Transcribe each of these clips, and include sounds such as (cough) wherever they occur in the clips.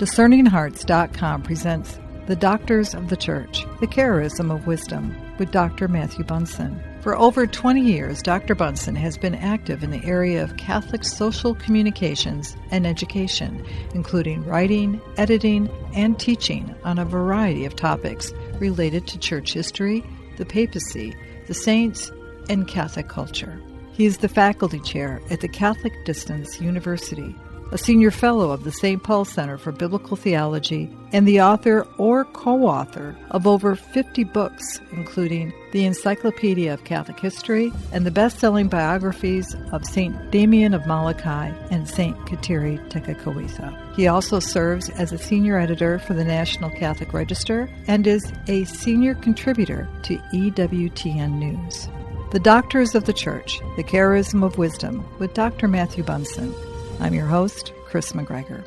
DiscerningHearts.com presents The Doctors of the Church, The Charism of Wisdom, with Dr. Matthew Bunson. For over 20 years, Dr. Bunson has been active in the area of Catholic social communications and education, including writing, editing, and teaching on a variety of topics related to church history, the papacy, the saints, and Catholic culture. He is the faculty chair at the Catholic Distance University a senior fellow of the St. Paul Center for Biblical Theology, and the author or co author of over 50 books, including the Encyclopedia of Catholic History and the best selling biographies of St. Damien of Molokai and St. Kateri Tekakwitha. He also serves as a senior editor for the National Catholic Register and is a senior contributor to EWTN News. The Doctors of the Church, The Charism of Wisdom, with Dr. Matthew Bunson. I'm your host, Chris McGregor.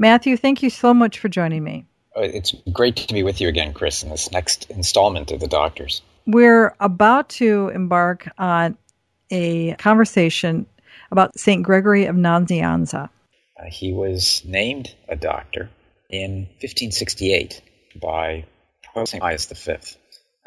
Matthew, thank you so much for joining me. Uh, it's great to be with you again, Chris, in this next installment of The Doctors. We're about to embark on a conversation about St. Gregory of Nazianzus. Uh, he was named a doctor in 1568 by Pope St. Pius V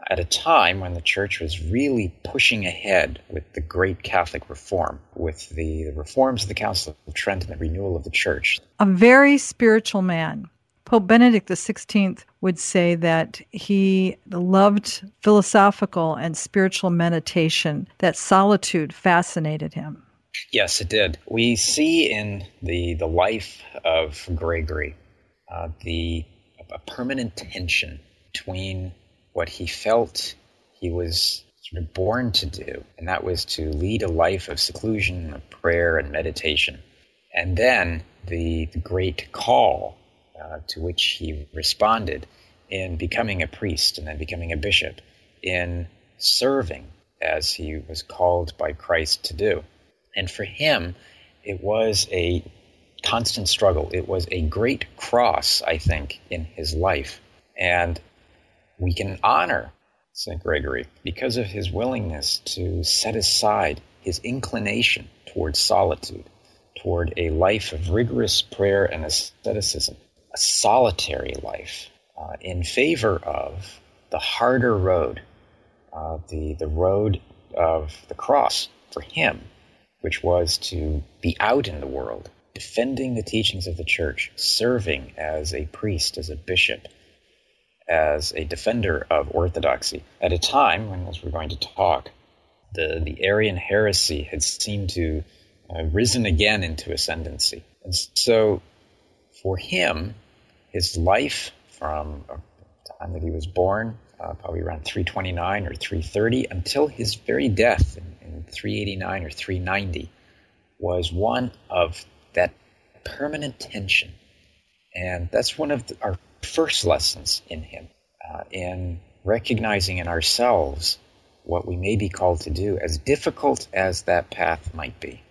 at a time when the church was really pushing ahead with the great Catholic reform, with the, the reforms of the Council of Trent and the renewal of the church. A very spiritual man. Pope Benedict XVI would say that he loved philosophical and spiritual meditation, that solitude fascinated him. Yes, it did. We see in the, the life of Gregory uh, the a permanent tension between what he felt he was sort of born to do, and that was to lead a life of seclusion, of prayer, and meditation. And then the, the great call uh, to which he responded in becoming a priest and then becoming a bishop, in serving as he was called by Christ to do. And for him, it was a constant struggle. It was a great cross, I think, in his life. And we can honor St. Gregory because of his willingness to set aside his inclination towards solitude, toward a life of rigorous prayer and asceticism, a solitary life, uh, in favor of the harder road, uh, the, the road of the cross for him, which was to be out in the world, defending the teachings of the church, serving as a priest, as a bishop, as a defender of orthodoxy at a time when, as we're going to talk, the, the Arian heresy had seemed to uh, risen again into ascendancy. And so for him, his life from the time that he was born, uh, probably around 329 or 330, until his very death in, in 389 or 390, was one of that permanent tension. And that's one of the, our first lessons in him, uh, in recognizing in ourselves what we may be called to do, as difficult as that path might be.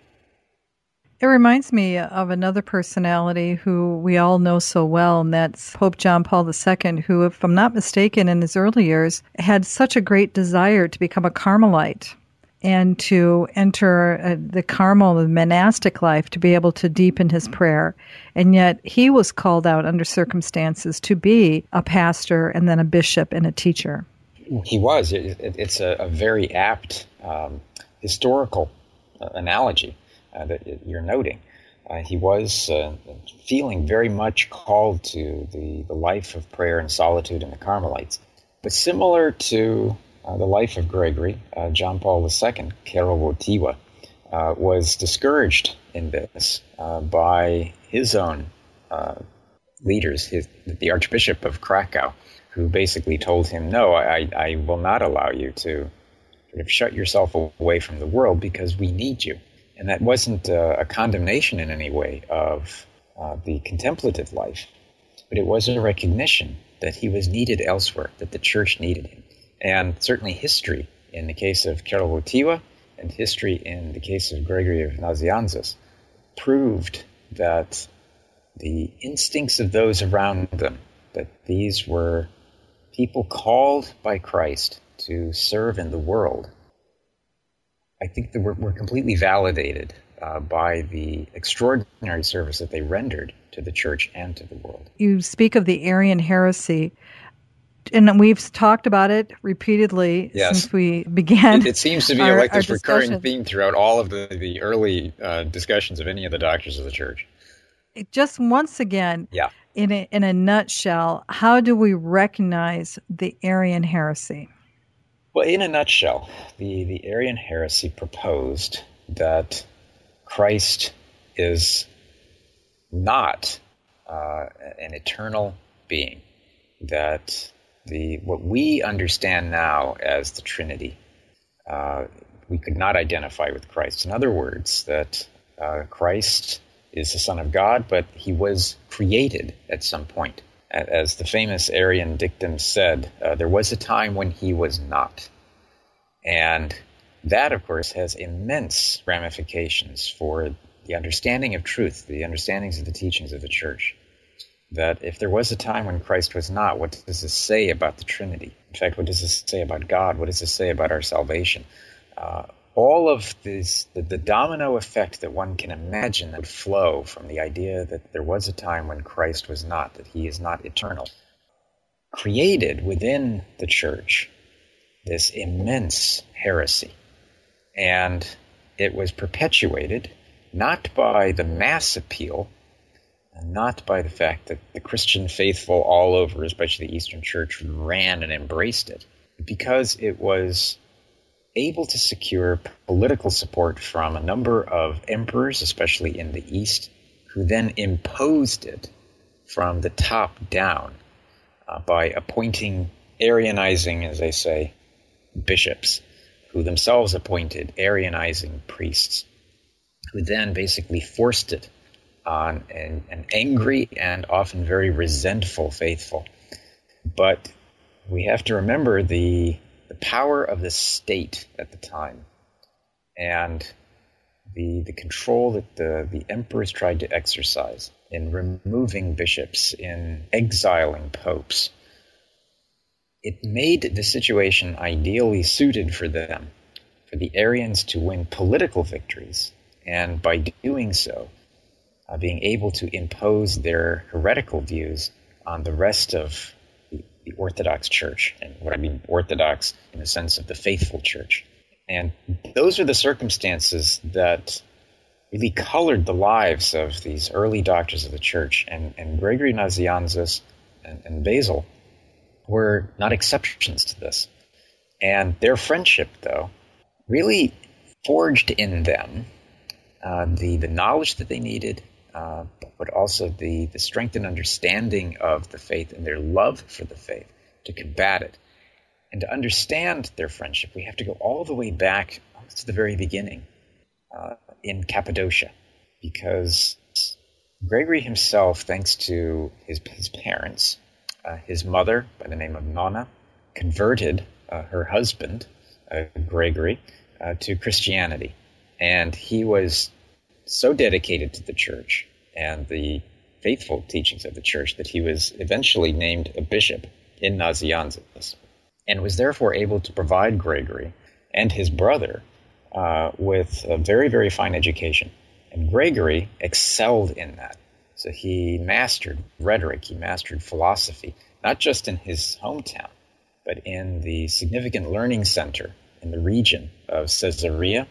It reminds me of another personality who we all know so well, and that's Pope John Paul II, who, if I'm not mistaken, in his early years had such a great desire to become a Carmelite and to enter uh, the Carmel, the monastic life, to be able to deepen his prayer. And yet he was called out under circumstances to be a pastor and then a bishop and a teacher. He was. It, it, it's a, a, very apt um, historical uh, analogy uh, that you're noting. Uh, he was uh, feeling very much called to the, the life of prayer and solitude in the Carmelites. But similar to the life of Gregory, uh, John Paul II, Karol Wojtyła, uh, was discouraged in this uh, by his own uh, leaders, his, the Archbishop of Krakow, who basically told him, No, I, I will not allow you to sort of shut yourself away from the world because we need you. And that wasn't a condemnation in any way of the contemplative life, but it was a recognition that he was needed elsewhere, that the church needed him and certainly history in the case of Karol Wojtyła and history in the case of Gregory of Nazianzus proved that the instincts of those around them, that these were people called by Christ to serve in the world, I think that were, were completely validated uh, by the extraordinary service that they rendered to the church and to the world. You speak of the Arian heresy and we've talked about it repeatedly yes. since we began. It, it seems to be our, like this recurring theme throughout all of the, the early uh, discussions of any of the doctors of the church. Just once again, yeah. in, a, in a nutshell, how do we recognize the Arian heresy? Well, in a nutshell, the, the Arian heresy proposed that Christ is not uh, an eternal being, that the what we understand now as the Trinity, uh, we could not identify with Christ. In other words, that uh, Christ is the Son of God, but he was created at some point. As the famous Arian dictum said, uh, there was a time when he was not. And that, of course, has immense ramifications for the understanding of truth, the understandings of the teachings of the church that if there was a time when Christ was not, what does this say about the Trinity? In fact, what does this say about God? What does this say about our salvation? Uh, all of this, the, the, domino effect that one can imagine that would flow from the idea that there was a time when Christ was not, that he is not eternal, created within the church this immense heresy. And it was perpetuated not by the mass appeal not by the fact that the Christian faithful all over, especially the Eastern Church, ran and embraced it, because it was able to secure political support from a number of emperors, especially in the East, who then imposed it from the top down uh, by appointing Arianizing, as they say, bishops, who themselves appointed Arianizing priests, who then basically forced it on an, an angry and often very resentful faithful. But we have to remember the, the power of the state at the time and the, the control that the, the emperors tried to exercise in removing bishops, in exiling popes. It made the situation ideally suited for them, for the Arians to win political victories, and by doing so, uh, being able to impose their heretical views on the rest of the, the Orthodox Church. And what I mean Orthodox in the sense of the faithful church. And those are the circumstances that really colored the lives of these early doctors of the church. And, and Gregory Nazianzus and, and Basil were not exceptions to this. And their friendship, though, really forged in them uh, the, the knowledge that they needed uh, but also the, the strength and understanding of the faith and their love for the faith to combat it. And to understand their friendship, we have to go all the way back to the very beginning uh, in Cappadocia, because Gregory himself, thanks to his, his parents, uh, his mother, by the name of Nonna, converted uh, her husband, uh, Gregory, uh, to Christianity. And he was so dedicated to the church and the faithful teachings of the church that he was eventually named a bishop in Nazianzus and was therefore able to provide Gregory and his brother uh, with a very, very fine education. And Gregory excelled in that. So he mastered rhetoric, he mastered philosophy, not just in his hometown, but in the significant learning center in the region of Caesarea.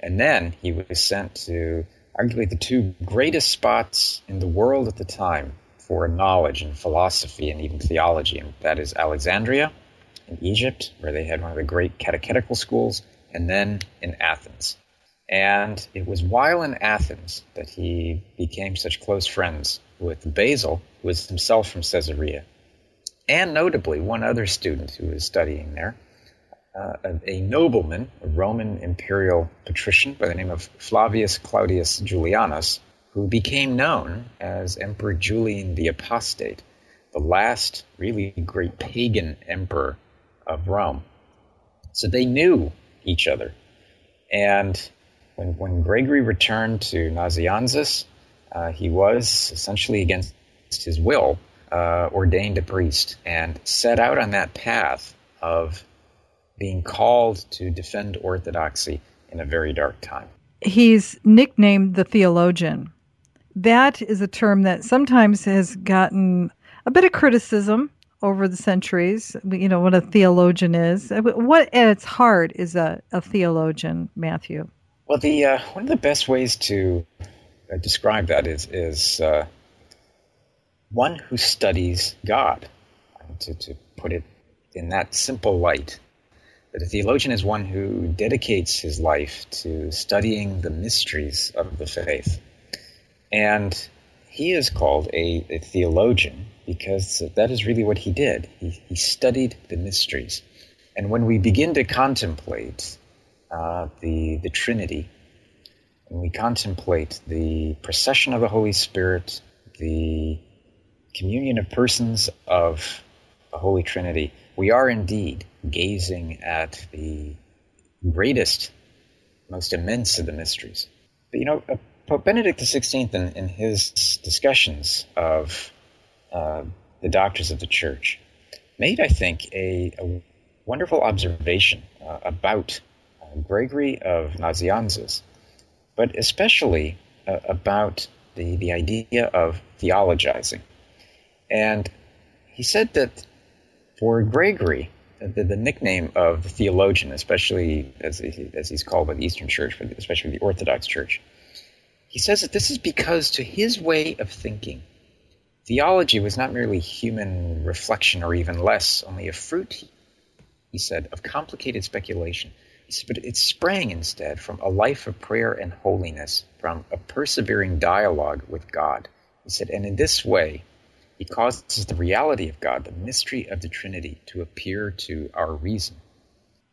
And then he was sent to arguably the two greatest spots in the world at the time for knowledge and philosophy and even theology, and that is Alexandria in Egypt, where they had one of the great catechetical schools, and then in Athens. And it was while in Athens that he became such close friends with Basil, who was himself from Caesarea, and notably one other student who was studying there, uh, a, nobleman, a Roman imperial patrician by the name of Flavius Claudius Julianus, who became known as Emperor Julian the Apostate, the last really great pagan emperor of Rome. So they knew each other. And when, when Gregory returned to Nazianzus, uh, he was essentially against his will uh, ordained a priest and set out on that path of being called to defend orthodoxy in a very dark time. he's nicknamed the theologian. That is a term that sometimes has gotten a bit of criticism over the centuries. You know what a theologian is. What at its heart is a, a theologian, Matthew? Well, the uh, one of the best ways to uh, describe that is is uh, one who studies God. To, to put it in that simple light, that a theologian is one who dedicates his life to studying the mysteries of the faith. And he is called a, a theologian because that is really what he did. He, he studied the mysteries. And when we begin to contemplate uh, the, the Trinity, when we contemplate the procession of the Holy Spirit, the communion of persons of the Holy Trinity, we are indeed gazing at the greatest, most immense of the mysteries. But you know, uh, Pope Benedict XVI, in, in his discussions of uh, the doctors of the Church, made, I think, a, a wonderful observation uh, about uh, Gregory of Nazianzus, but especially uh, about the, the idea of theologizing. And he said that for Gregory, the, the nickname of the theologian, especially as, as he's called by the Eastern Church, but especially the Orthodox Church, he says that this is because, to his way of thinking, theology was not merely human reflection or even less, only a fruit, he said, of complicated speculation. Said, but it sprang instead from a life of prayer and holiness, from a persevering dialogue with God. He said, and in this way, he causes the reality of God, the mystery of the Trinity, to appear to our reason.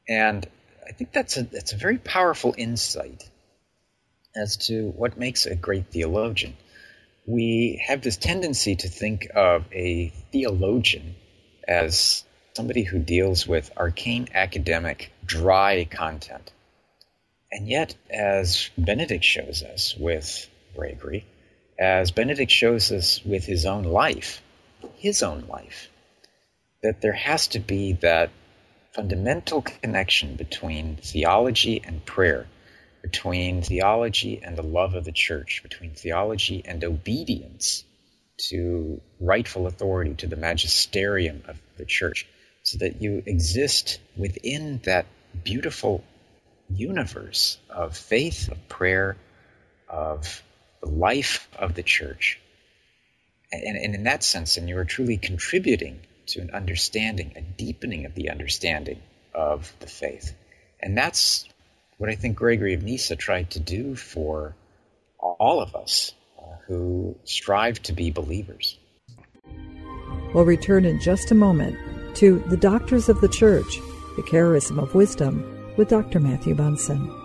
And I think that's a, that's a very powerful insight as to what makes a great theologian. We have this tendency to think of a theologian as somebody who deals with arcane academic, dry content. And yet, as Benedict shows us with Gregory, as Benedict shows us with his own life, his own life, that there has to be that fundamental connection between theology and prayer, between theology and the love of the church, between theology and obedience to rightful authority, to the magisterium of the church, so that you exist within that beautiful universe of faith, of prayer, of the life of the church. And, and in that sense, and you are truly contributing to an understanding, a deepening of the understanding of the faith. And that's what I think Gregory of Nyssa tried to do for all of us uh, who strive to be believers. We'll return in just a moment to The Doctors of the Church, the Charism of Wisdom, with Dr. Matthew Bunson.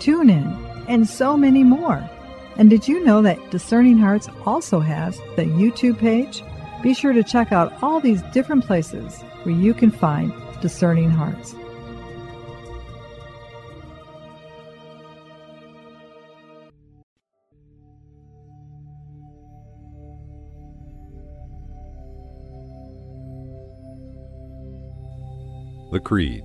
TuneIn, and so many more. And did you know that Discerning Hearts also has the YouTube page? Be sure to check out all these different places where you can find Discerning Hearts. The Creed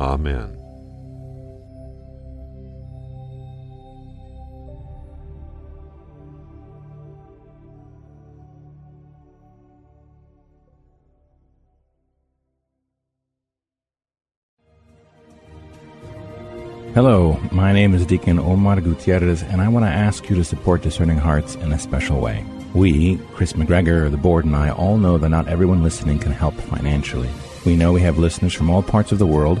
Amen. Hello, my name is Deacon Omar Gutierrez, and I want to ask you to support Discerning Hearts in a special way. We, Chris McGregor, the board, and I all know that not everyone listening can help financially. We know we have listeners from all parts of the world,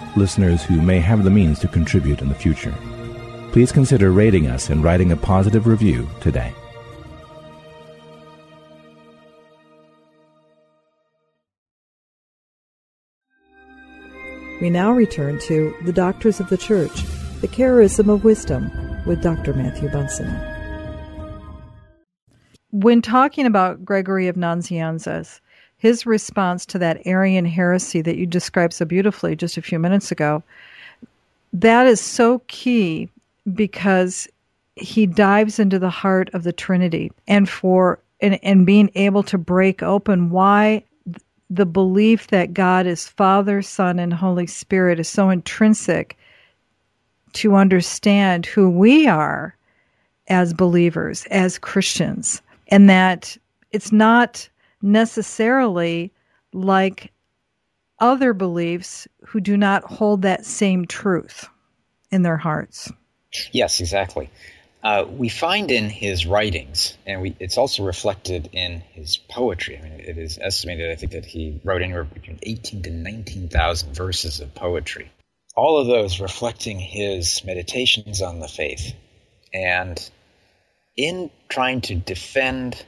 listeners who may have the means to contribute in the future. Please consider rating us and writing a positive review today. We now return to The Doctors of the Church, The Charism of Wisdom, with Dr. Matthew Bunson. When talking about Gregory of Nazianzus, his response to that Arian heresy that you described so beautifully just a few minutes ago, that is so key because he dives into the heart of the Trinity and for and, and being able to break open why the belief that God is Father, Son, and Holy Spirit is so intrinsic to understand who we are as believers, as Christians, and that it's not necessarily like other beliefs who do not hold that same truth in their hearts. Yes, exactly. Uh, we find in his writings, and we, it's also reflected in his poetry. I mean, it is estimated, I think, that he wrote anywhere between 18 to 19,000 verses of poetry. All of those reflecting his meditations on the faith. And in trying to defend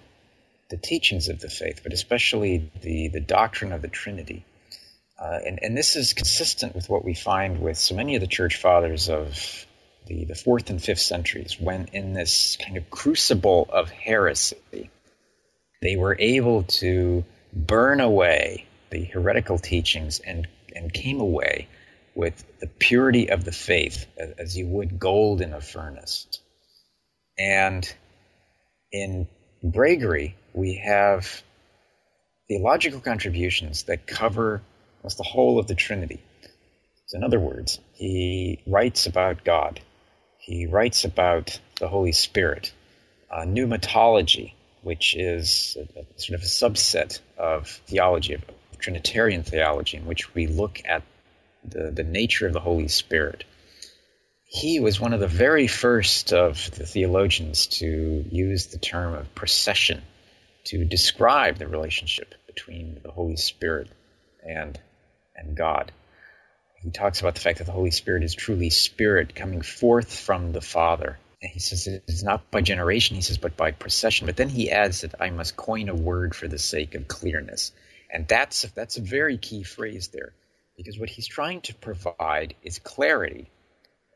the teachings of the faith, but especially the, the doctrine of the Trinity, uh, and, and this is consistent with what we find with so many of the church fathers of the, the fourth and fifth centuries, when in this kind of crucible of heresy, they were able to burn away the heretical teachings and, and came away with the purity of the faith as you would gold in a furnace. And in Gregory, we have theological contributions that cover almost the whole of the Trinity. So in other words, he writes about God he writes about the Holy Spirit, pneumatology, which is a, a sort of a subset of theology, of Trinitarian theology, in which we look at the, the nature of the Holy Spirit. He was one of the very first of the theologians to use the term of procession to describe the relationship between the Holy Spirit and, and God he talks about the fact that the Holy Spirit is truly spirit coming forth from the Father. And he says it's not by generation, he says, but by procession. But then he adds that I must coin a word for the sake of clearness. And that's, that's a very key phrase there, because what he's trying to provide is clarity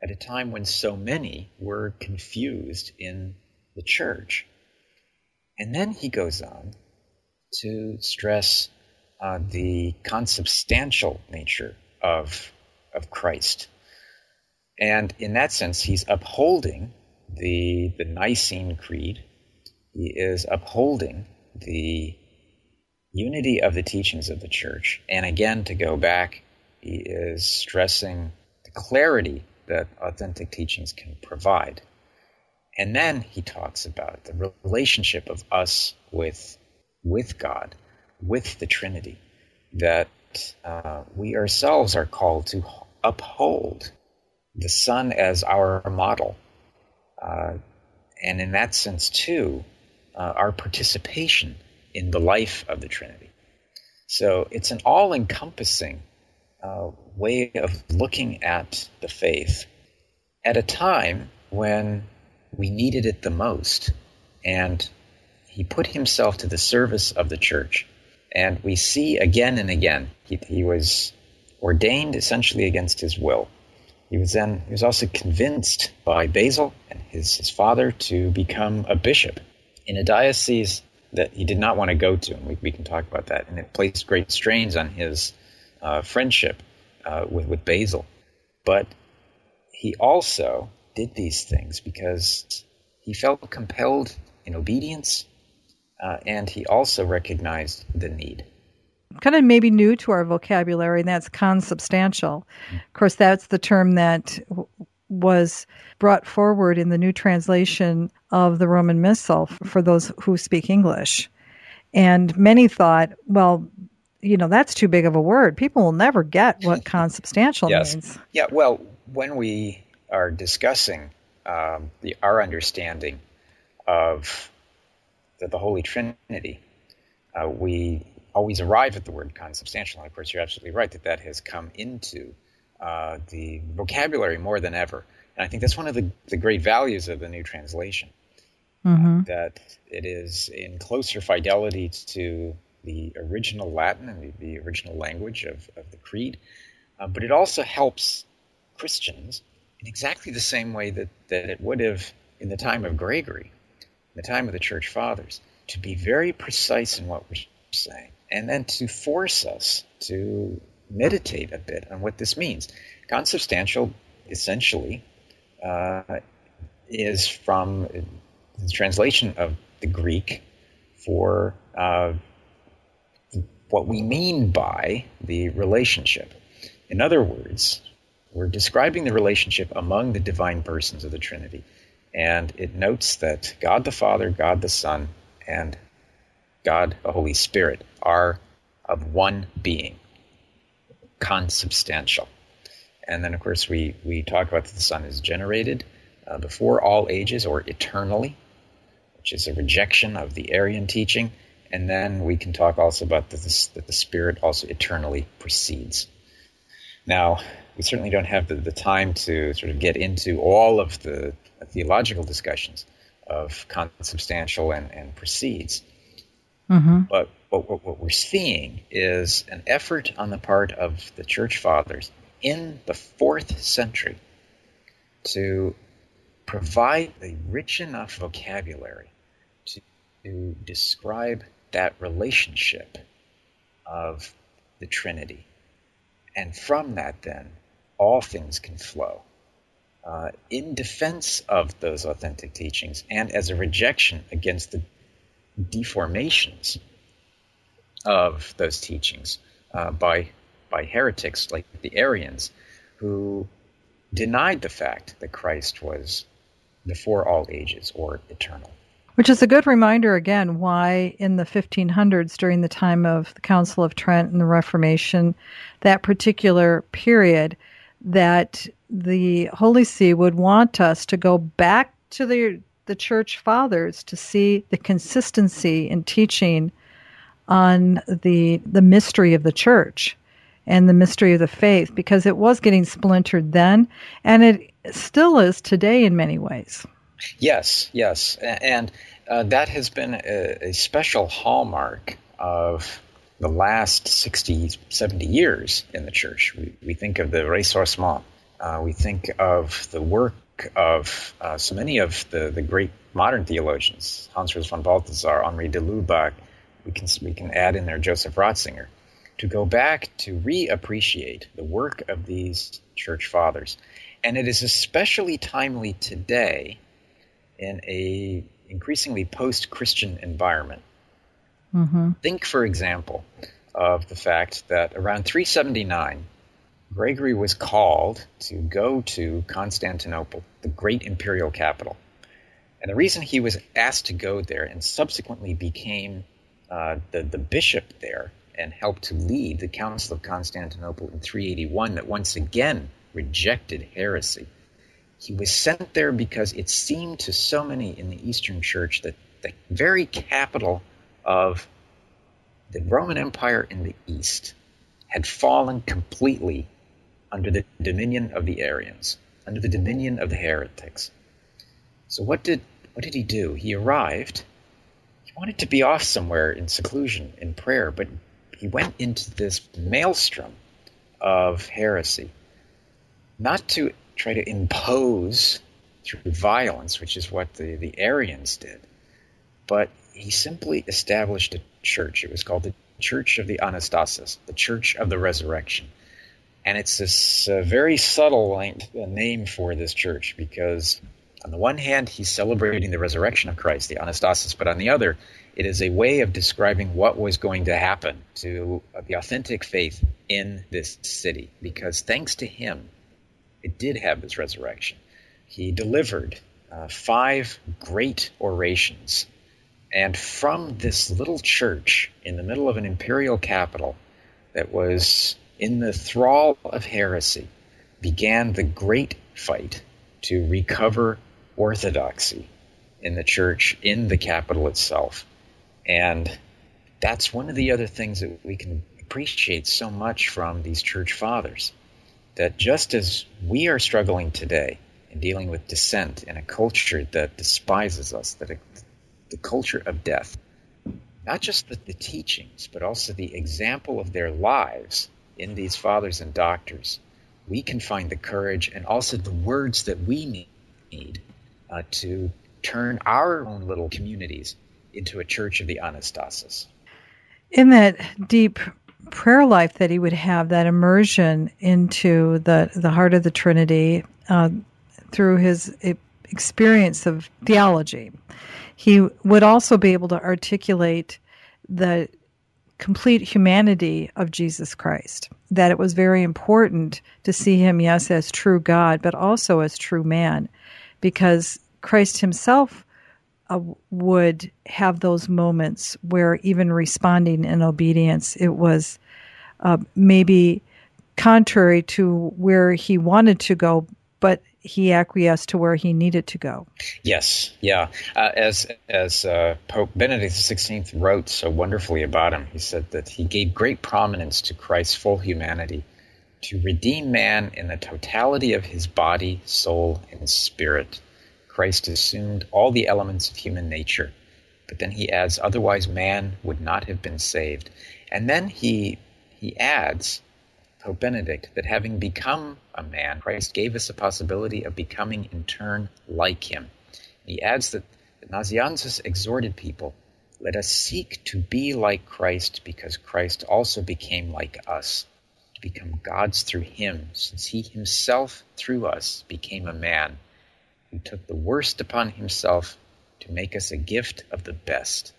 at a time when so many were confused in the church. And then he goes on to stress uh, the consubstantial nature of of Christ. And in that sense, he's upholding the, the Nicene Creed. He is upholding the unity of the teachings of the church. And again, to go back He is stressing the clarity that authentic teachings can provide. And then he talks about the relationship of us with, with God, with the Trinity, that uh, we ourselves are called to uphold the Son as our model. Uh, and in that sense, too, uh, our participation in the life of the Trinity. So it's an all encompassing uh, way of looking at the faith at a time when we needed it the most. And he put himself to the service of the church. And we see again and again, he, he was ordained essentially against his will. He was then he was also convinced by Basil and his, his father to become a bishop in a diocese that he did not want to go to, and we, we can talk about that. And it placed great strains on his uh, friendship uh, with, with Basil. But he also did these things because he felt compelled in obedience, uh, and he also recognized the need kind of maybe new to our vocabulary, and that's consubstantial. Of course, that's the term that w- was brought forward in the new translation of the Roman Missal for those who speak English. And many thought, well, you know, that's too big of a word. People will never get what (laughs) consubstantial yes. means. Yeah, well, when we are discussing um, the, our understanding of the, the Holy Trinity, uh, we always arrive at the word consubstantial. And of course, you're absolutely right that that has come into uh, the vocabulary more than ever. And I think that's one of the, the great values of the new translation. Mm-hmm. Uh, that it is in closer fidelity to the original Latin and the, the original language of, of the Creed, uh, but it also helps Christians in exactly the same way that, that it would have in the time of Gregory, in the time of the Church Fathers, to be very precise in what we're saying and then to force us to meditate a bit on what this means. Consubstantial, essentially, uh, is from the translation of the Greek for uh, what we mean by the relationship. In other words, we're describing the relationship among the divine persons of the Trinity. And it notes that God the Father, God the Son, and God, the Holy Spirit, are of one being, consubstantial. And then, of course, we, we talk about that the Son is generated uh, before all ages or eternally, which is a rejection of the Arian teaching. And then we can talk also about this, that the Spirit also eternally proceeds. Now, we certainly don't have the, the time to sort of get into all of the theological discussions of consubstantial and, and proceeds. Mm-hmm. But, but what, what we're seeing is an effort on the part of the church fathers in the fourth century to provide a rich enough vocabulary to, to describe that relationship of the Trinity. And from that, then, all things can flow. Uh, in defense of those authentic teachings and as a rejection against the deformations of those teachings uh, by by heretics like the Arians, who denied the fact that Christ was before all ages or eternal. Which is a good reminder again why in the 1500s, during the time of the Council of Trent and the Reformation, that particular period, that the Holy See would want us to go back to the the church fathers to see the consistency in teaching on the the mystery of the church and the mystery of the faith because it was getting splintered then and it still is today in many ways. Yes, yes. And uh, that has been a, a, special hallmark of the last 60, 70 years in the church. We, we think of the ressourcement. Uh, we think of the work of uh, so many of the, the great modern theologians, Hans Urs von Balthasar, Henri de Lubac, we can, we can add in there Joseph Ratzinger, to go back to reappreciate the work of these church fathers. And it is especially timely today in a increasingly post-Christian environment. Mm-hmm. Think, for example, of the fact that around 379 Gregory was called to go to Constantinople, the great imperial capital. And the reason he was asked to go there and subsequently became uh, the, the bishop there and helped to lead the Council of Constantinople in 381 that once again rejected heresy. He was sent there because it seemed to so many in the Eastern Church that the very capital of the Roman Empire in the East had fallen completely under the dominion of the Arians, under the dominion of the heretics. So what did what did he do? He arrived. He wanted to be off somewhere in seclusion in prayer, but he went into this maelstrom of heresy, not to try to impose through violence, which is what the, the Arians did, but he simply established a church. It was called the Church of the Anastasis, the Church of the Resurrection. And it's this uh, very subtle name for this church because, on the one hand, he's celebrating the resurrection of Christ, the Anastasis, but on the other, it is a way of describing what was going to happen to the authentic faith in this city. Because thanks to him, it did have this resurrection. He delivered uh, five great orations. And from this little church in the middle of an imperial capital that was in the thrall of heresy began the great fight to recover orthodoxy in the church in the capital itself. And that's one of the other things that we can appreciate so much from these church fathers. That just as we are struggling today in dealing with dissent in a culture that despises us, that the culture of death, not just the, the teachings, but also the example of their lives in these fathers and doctors, we can find the courage and also the words that we need uh, to turn our own little communities into a church of the Anastasis. In that deep prayer life that he would have, that immersion into the, the heart of the Trinity uh, through his experience of theology, he would also be able to articulate the complete humanity of Jesus Christ. That it was very important to see him, yes, as true God, but also as true man, because Christ himself uh, would have those moments where even responding in obedience, it was uh, maybe contrary to where he wanted to go, but he acquiesced to where he needed to go. Yes, yeah. Uh, as as uh, Pope Benedict XVI wrote so wonderfully about him, he said that he gave great prominence to Christ's full humanity, to redeem man in the totality of his body, soul, and spirit Christ assumed all the elements of human nature. But then he adds, otherwise man would not have been saved. And then he he adds, Pope Benedict, that having become a man, Christ gave us a possibility of becoming in turn like him. He adds that Nazianzus exhorted people, let us seek to be like Christ because Christ also became like us, to become gods through him, since he himself through us became a man who took the worst upon himself to make us a gift of the best.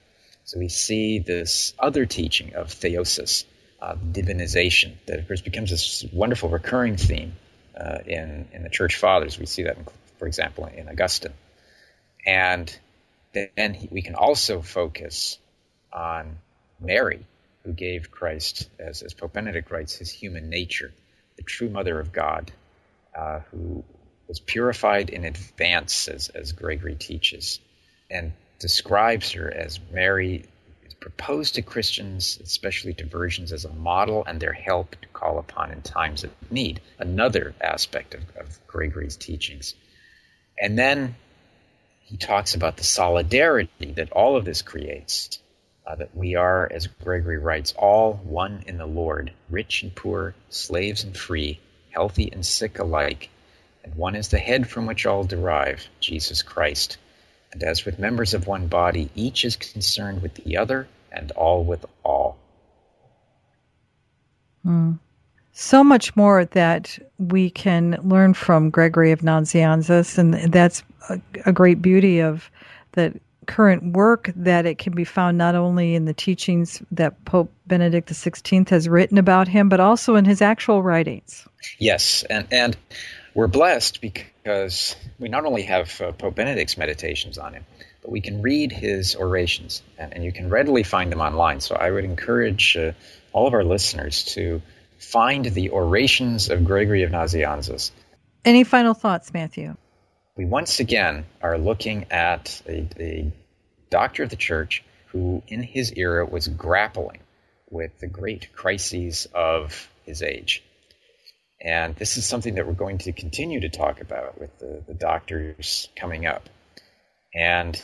So we see this other teaching of theosis, uh, divinization, that of course becomes this wonderful recurring theme uh, in, in the church fathers. We see that, in, for example, in Augustine. And then he, we can also focus on Mary, who gave Christ, as, as Pope Benedict writes, his human nature, the true mother of God, uh, who was purified in advance, as, as Gregory teaches, and describes her as Mary proposed to Christians, especially to virgins, as a model and their help to call upon in times of need. Another aspect of, of Gregory's teachings. And then he talks about the solidarity that all of this creates. Uh, that we are, as Gregory writes, all one in the Lord, rich and poor, slaves and free, healthy and sick alike, and one is the head from which all derive, Jesus Christ. And as with members of one body, each is concerned with the other, and all with all. Mm. So much more that we can learn from Gregory of Nazianzus, and that's a, a great beauty of the current work that it can be found not only in the teachings that Pope Benedict XVI has written about him, but also in his actual writings. Yes, and, and we're blessed because we not only have uh, Pope Benedict's meditations on him, but we can read his orations, and, and you can readily find them online. So I would encourage uh, all of our listeners to find the orations of Gregory of Nazianzus. Any final thoughts, Matthew? We once again are looking at a, a doctor of the church who, in his era, was grappling with the great crises of his age. And this is something that we're going to continue to talk about with the, the doctors coming up. And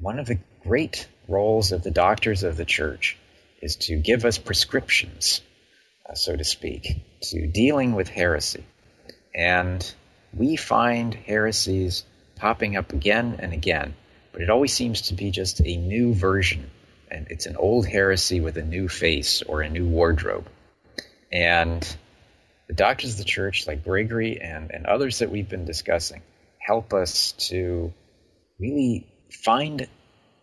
one of the great roles of the doctors of the church is to give us prescriptions, uh, so to speak, to dealing with heresy. And we find heresies popping up again and again, but it always seems to be just a new version. And it's an old heresy with a new face or a new wardrobe. And the doctors of the church, like Gregory and, and others that we've been discussing, help us to really find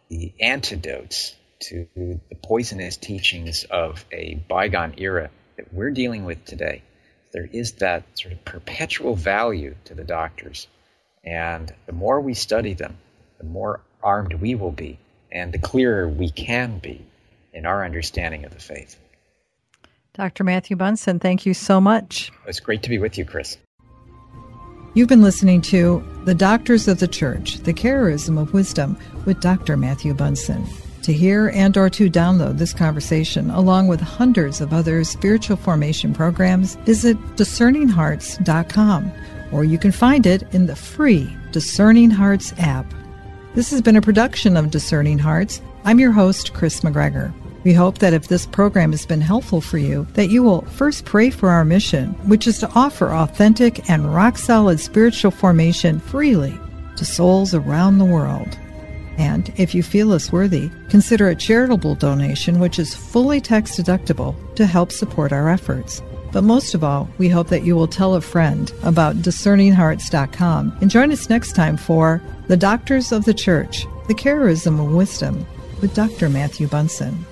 the antidotes to the poisonous teachings of a bygone era that we're dealing with today. There is that sort of perpetual value to the doctors. And the more we study them, the more armed we will be, and the clearer we can be in our understanding of the faith. Dr. Matthew Bunson, thank you so much. It's great to be with you, Chris. You've been listening to The Doctors of the Church, The Charism of Wisdom with Dr. Matthew Bunson. To hear and or to download this conversation along with hundreds of other spiritual formation programs, visit discerninghearts.com or you can find it in the free Discerning Hearts app. This has been a production of Discerning Hearts. I'm your host, Chris McGregor. We hope that if this program has been helpful for you, that you will first pray for our mission, which is to offer authentic and rock solid spiritual formation freely to souls around the world. And if you feel us worthy, consider a charitable donation which is fully tax deductible to help support our efforts. But most of all, we hope that you will tell a friend about discerninghearts.com and join us next time for The Doctors of the Church, the Charism of Wisdom with Dr. Matthew Bunson.